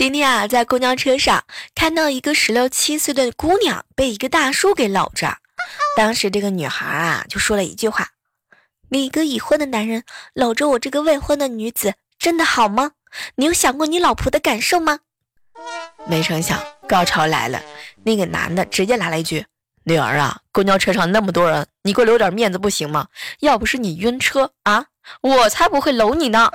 今天啊在公交车上看到一个十六七岁的姑娘被一个大叔给搂着当时这个女孩啊就说了一句话你一个已婚的男人搂着我这个未婚的女子真的好吗？你有想过你老婆的感受吗？没成想高潮来了那个男的直接来了一句女儿啊公交车上那么多人你给我留点面子不行吗？要不是你晕车啊我才不会搂你呢。